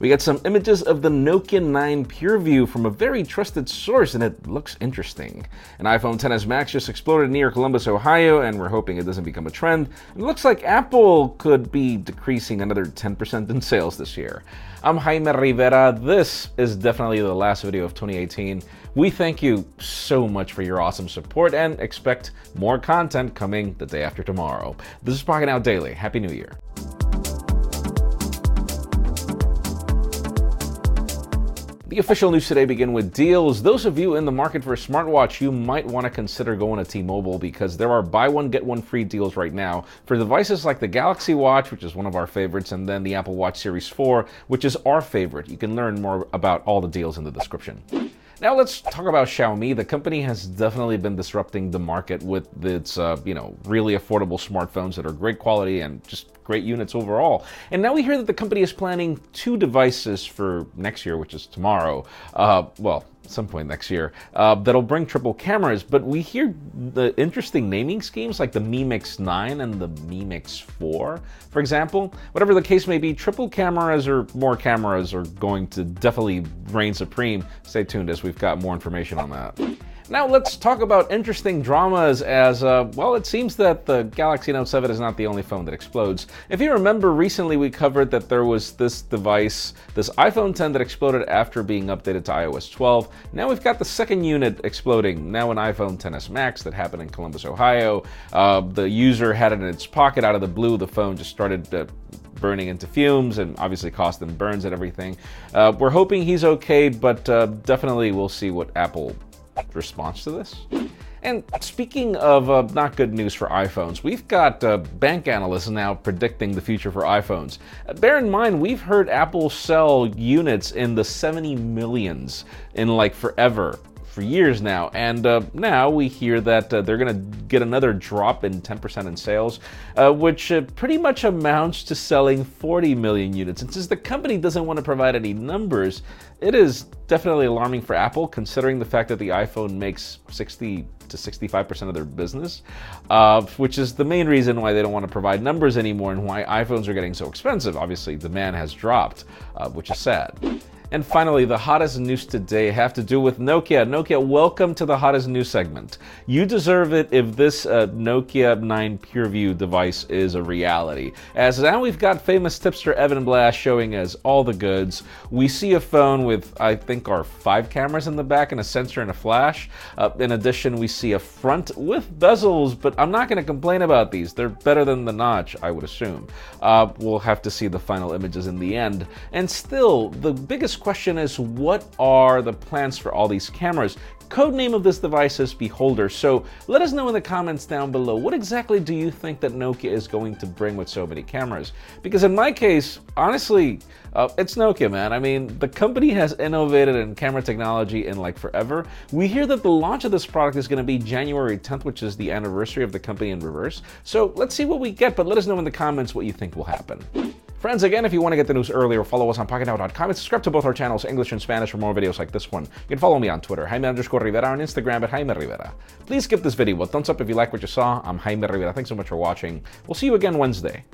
We got some images of the Nokia 9 PureView from a very trusted source, and it looks interesting. An iPhone XS Max just exploded near Columbus, Ohio, and we're hoping it doesn't become a trend. It looks like Apple could be decreasing another 10% in sales this year. I'm Jaime Rivera. This is definitely the last video of 2018. We thank you so much for your awesome support and expect more content coming the day after tomorrow. This is Pocketnow Daily. Happy New Year. The official news today begin with deals. Those of you in the market for a smartwatch, you might want to consider going to T-Mobile because there are buy one get one free deals right now for devices like the Galaxy Watch, which is one of our favorites, and then the Apple Watch Series 4, which is our favorite. You can learn more about all the deals in the description. Now let's talk about Xiaomi. The company has definitely been disrupting the market with its, uh, you know, really affordable smartphones that are great quality and just great units overall. And now we hear that the company is planning two devices for next year, which is tomorrow. Uh, well, some point next year uh, that'll bring triple cameras. But we hear the interesting naming schemes like the Mi Mix 9 and the Mi Mix 4, for example. Whatever the case may be, triple cameras or more cameras are going to definitely reign supreme. Stay tuned as we've got more information on that. Now let's talk about interesting dramas as, uh, well, it seems that the Galaxy Note 7 is not the only phone that explodes. If you remember, recently we covered that there was this device, this iPhone 10 that exploded after being updated to iOS 12. Now we've got the second unit exploding, now an iPhone 10s Max that happened in Columbus, Ohio. Uh, the user had it in its pocket out of the blue, the phone just started uh, burning into fumes and obviously caused them burns and everything. Uh, we're hoping he's okay, but uh, definitely we'll see what Apple response to this. And speaking of uh, not good news for iPhones, we've got uh, bank analysts now predicting the future for iPhones. Uh, bear in mind, we've heard Apple sell units in the 70 millions in like forever for years now, and uh, now we hear that uh, they're going to get another drop in 10% in sales, uh, which uh, pretty much amounts to selling 40 million units. And since the company doesn't want to provide any numbers, it is definitely alarming for Apple, considering the fact that the iPhone makes 60 to 65% of their business, uh, which is the main reason why they don't want to provide numbers anymore and why iPhones are getting so expensive. Obviously, demand has dropped, uh, which is sad. And finally, the hottest news today have to do with Nokia. Nokia, welcome to the hottest news segment. You deserve it if this uh, Nokia 9 PureView device is a reality. As now we've got famous tipster Evan Blass showing us all the goods. We see a phone with, I think, our five cameras in the back and a sensor and a flash. Uh, in addition, we see a front with bezels, but I'm not going to complain about these. They're better than the notch, I would assume. Uh, we'll have to see the final images in the end. And still, the biggest question is what are the plans for all these cameras? Code name of this device is Beholder, so let us know in the comments down below what exactly do you think that Nokia is going to bring with so many cameras? Because in my case, honestly, uh, it's Nokia, man. I mean, the company has innovated in camera technology in like forever. We hear that the launch of this product is going to be January 10th, which is the anniversary of the company in reverse. So let's see what we get, but let us know in the comments what you think will happen. Friends, again, if you want to get the news earlier, follow us on PocketNow.com and subscribe to both our channels, English and Spanish, for more videos like this one. You can follow me on Twitter, Jaime underscore Rivera, on Instagram at Jaime Rivera. Please give this video a thumbs up if you like what you saw. I'm Jaime Rivera. Thanks so much for watching. We'll see you again Wednesday.